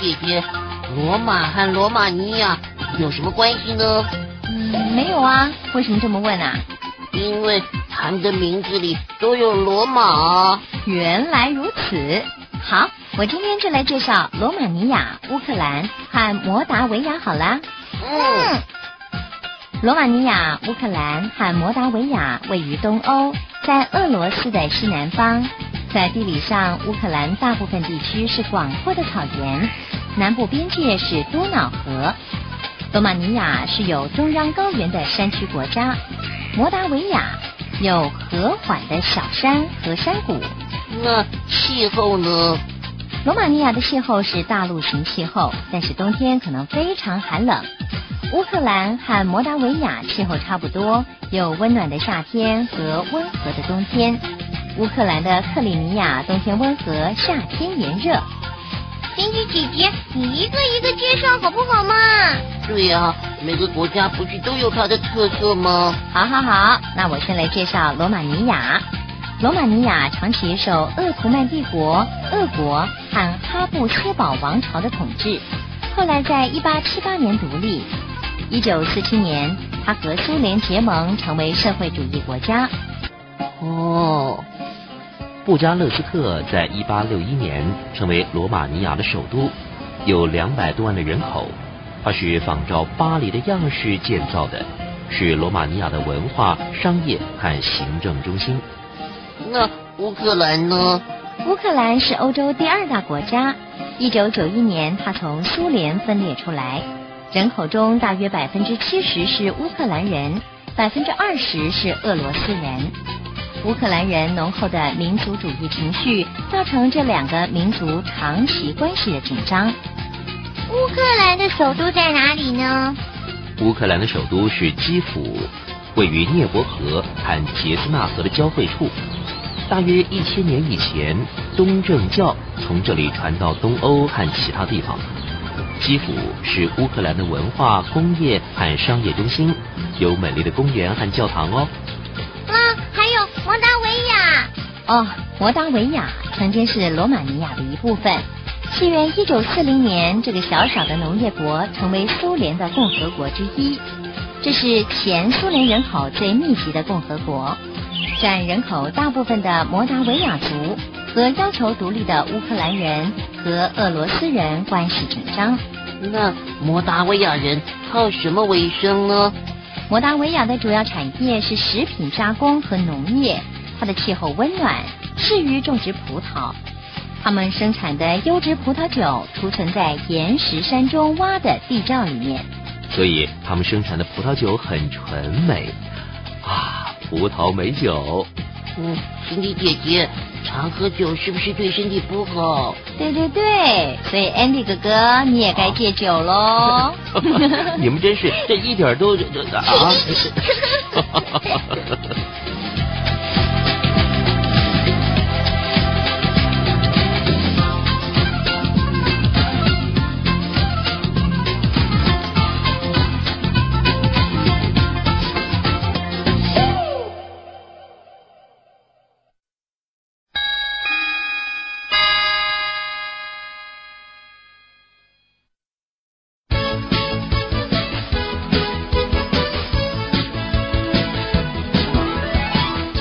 姐，罗马和罗马尼亚有什么关系呢？嗯，没有啊。为什么这么问啊？因为他们的名字里都有罗马。原来如此。好，我今天就来介绍罗马尼亚、乌克兰和摩达维亚。好啦。嗯。罗马尼亚、乌克兰和摩达维亚位于东欧，在俄罗斯的西南方。在地理上，乌克兰大部分地区是广阔的草原，南部边界是多瑙河。罗马尼亚是有中央高原的山区国家，摩达维亚有和缓的小山和山谷。那气候呢？罗马尼亚的气候是大陆型气候，但是冬天可能非常寒冷。乌克兰和摩达维亚气候差不多，有温暖的夏天和温和的冬天。乌克兰的克里米亚冬天温和，夏天炎热。星星姐姐，你一个一个介绍好不好嘛？对呀，每个国家不是都有它的特色吗？好好好，那我先来介绍罗马尼亚。罗马尼亚长期受鄂图曼帝国、俄国和哈布斯堡王朝的统治，后来在一八七八年独立。一九四七年，它和苏联结盟，成为社会主义国家。哦，布加勒斯特在一八六一年成为罗马尼亚的首都，有两百多万的人口。它是仿照巴黎的样式建造的，是罗马尼亚的文化、商业和行政中心。那乌克兰呢？乌克兰是欧洲第二大国家。一九九一年，它从苏联分裂出来。人口中大约百分之七十是乌克兰人，百分之二十是俄罗斯人。乌克兰人浓厚的民族主义情绪，造成这两个民族长期关系的紧张。乌克兰的首都在哪里呢？乌克兰的首都是基辅，位于涅伯河和杰斯纳河的交汇处。大约一千年以前，东正教从这里传到东欧和其他地方。基辅是乌克兰的文化、工业和商业中心，有美丽的公园和教堂哦。摩达维亚。哦，摩达维亚曾经是罗马尼亚的一部分。西元一九四零年，这个小小的农业国成为苏联的共和国之一。这是前苏联人口最密集的共和国，占人口大部分的摩达维亚族。和要求独立的乌克兰人和俄罗斯人关系紧张。那摩达维亚人靠什么为生呢？摩达维亚的主要产业是食品加工和农业。它的气候温暖，适于种植葡萄。他们生产的优质葡萄酒储存在岩石山中挖的地窖里面，所以他们生产的葡萄酒很纯美啊，葡萄美酒。嗯，心迪姐姐。常喝酒是不是对身体不好？对对对，所以 Andy 哥哥你也该戒酒喽。你们真是这一点都啊！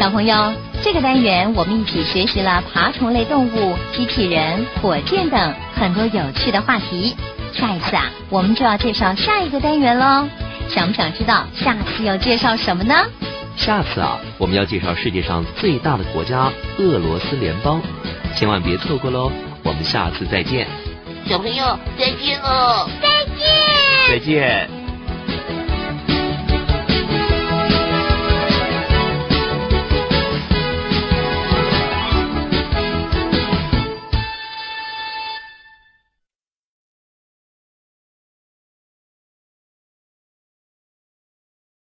小朋友，这个单元我们一起学习了爬虫类动物、机器人、火箭等很多有趣的话题。下一次啊，我们就要介绍下一个单元喽。想不想知道下次要介绍什么呢？下次啊，我们要介绍世界上最大的国家——俄罗斯联邦，千万别错过喽。我们下次再见，小朋友再见喽！再见，再见。